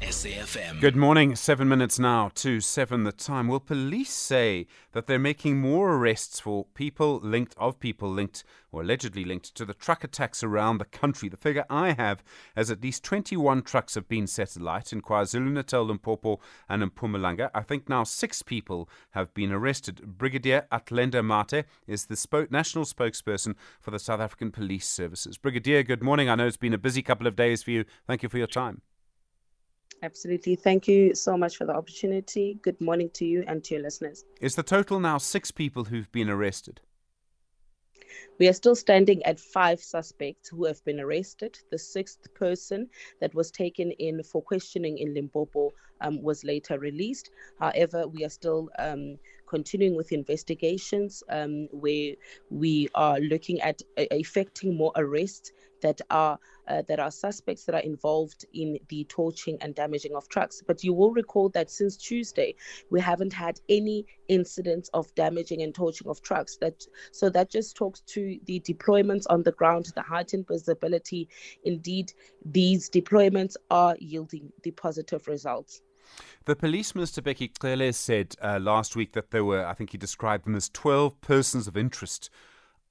SAFM. Good morning. Seven minutes now to seven the time. Will police say that they're making more arrests for people linked of people linked or allegedly linked to the truck attacks around the country? The figure I have is at least 21 trucks have been set alight in KwaZulu-Natal, Limpopo, and in Mpumalanga. I think now six people have been arrested. Brigadier Athlenda Mathe is the spo- national spokesperson for the South African Police Services. Brigadier, good morning. I know it's been a busy couple of days for you. Thank you for your time. Absolutely. Thank you so much for the opportunity. Good morning to you and to your listeners. Is the total now six people who've been arrested? We are still standing at five suspects who have been arrested. The sixth person that was taken in for questioning in Limpopo um, was later released. However, we are still um, continuing with investigations um, where we are looking at uh, effecting more arrests that are uh, that are suspects that are involved in the torching and damaging of trucks. But you will recall that since Tuesday, we haven't had any incidents of damaging and torching of trucks. That so that just talks to the deployments on the ground, the heightened visibility. Indeed, these deployments are yielding the positive results. The police minister Bheki Cele said uh, last week that there were, I think he described them as 12 persons of interest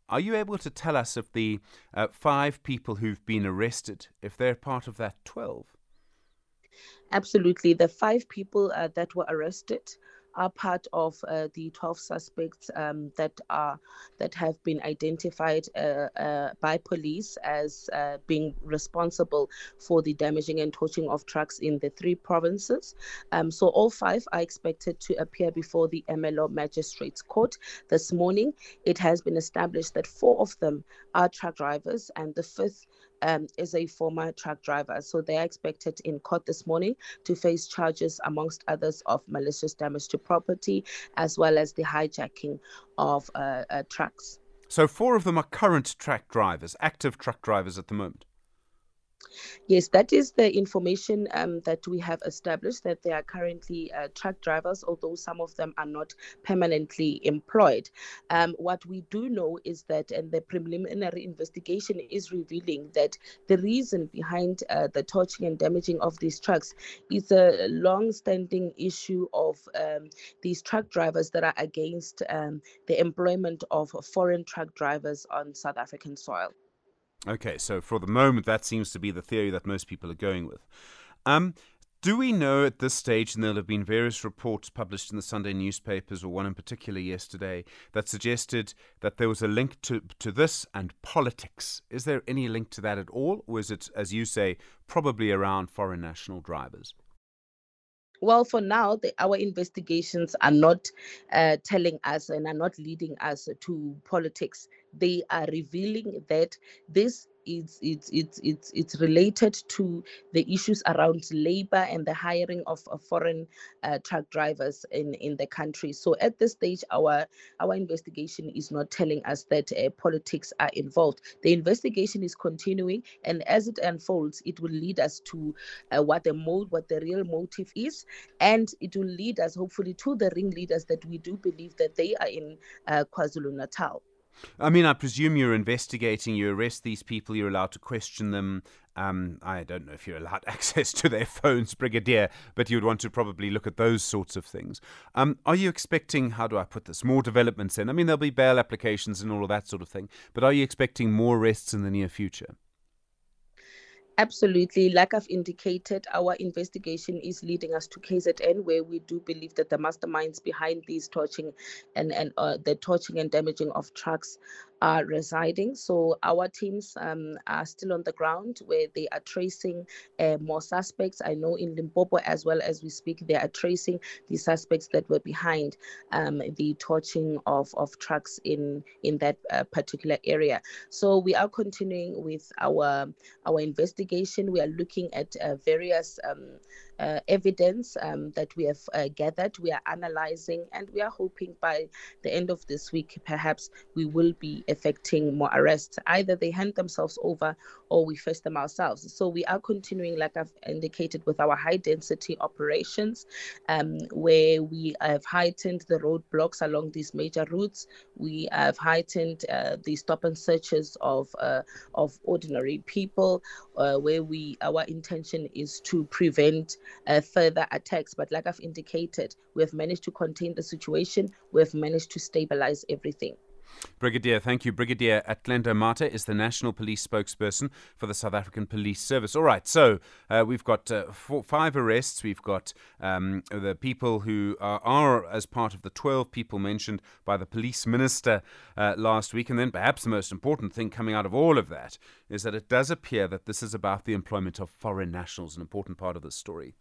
are you able to tell us of the uh, five people who've been arrested, if they're part of that 12? Absolutely. The five people uh, that were arrested are part of uh, the 12 suspects um, that are that have been identified uh, uh, by police as uh, being responsible for the damaging and torching of trucks in the three provinces. Um, so all five are expected to appear before the Ermelo Magistrates Court this morning. It has been established that four of them are truck drivers, and the fifth um, is a former truck driver. So they are expected in court this morning to face charges, amongst others, of malicious damage to property as well as the hijacking of uh, uh, trucks. So four of them are current truck drivers, active truck drivers at the moment. Yes, that is the information um, that we have established that they are currently uh, truck drivers, although some of them are not permanently employed. Um, what we do know is that, and the preliminary investigation is revealing that the reason behind uh, the torching and damaging of these trucks is a long standing issue of um, these truck drivers that are against um, the employment of foreign truck drivers on South African soil. Okay, so for the moment, that seems to be the theory that most people are going with. Um, do we know at this stage, and there'll have been various reports published in the Sunday newspapers, or one in particular yesterday, that suggested that there was a link to, to this and politics? Is there any link to that at all, or is it, as you say, probably around foreign national drivers? Well, for now, the, our investigations are not uh, telling us and are not leading us to politics. They are revealing that this it's it's it's it's it's related to the issues around labor and the hiring of, of foreign uh, truck drivers in in the country. So at this stage our our investigation is not telling us that uh, politics are involved. The investigation is continuing and as it unfolds it will lead us to uh, what the mode what the real motive is. And it will lead us hopefully to the ringleaders that we do believe that they are in uh, KwaZulu-Natal I mean, I presume you're investigating, you arrest these people, you're allowed to question them. Um, I don't know if you're allowed access to their phones, Brigadier, but you'd want to probably look at those sorts of things. Um, are you expecting, how do I put this, more developments in? I mean, there'll be bail applications and all of that sort of thing, but are you expecting more arrests in the near future? Absolutely. Like I've indicated, our investigation is leading us to KZN, where we do believe that the masterminds behind these torching and, and uh, the torching and damaging of trucks are residing. So our teams um, are still on the ground where they are tracing uh, more suspects. I know in Limpopo, as well as we speak, they are tracing the suspects that were behind um, the torching of, of trucks in in that uh, particular area. So we are continuing with our our investigation. We are looking at uh, various. Um, uh, evidence um, that we have uh, gathered. We are analyzing, and we are hoping by the end of this week, perhaps we will be effecting more arrests. Either they hand themselves over or we face them ourselves. So we are continuing, like I've indicated, with our high density operations, um, where we have heightened the roadblocks along these major routes. We have heightened uh, the stop and searches of uh, of ordinary people, uh, where we our intention is to prevent uh, further attacks. But like I've indicated, we have managed to contain the situation. We have managed to stabilize everything. Brigadier, thank you. Brigadier Athlenda Mathe is the National Police spokesperson for the South African Police Service. All right, so uh, we've got uh, four, five arrests. We've got um, the people who are, are, as part of the 12 people mentioned by the police minister uh, last week. And then perhaps the most important thing coming out of all of that is that it does appear that this is about the employment of foreign nationals, an important part of the story.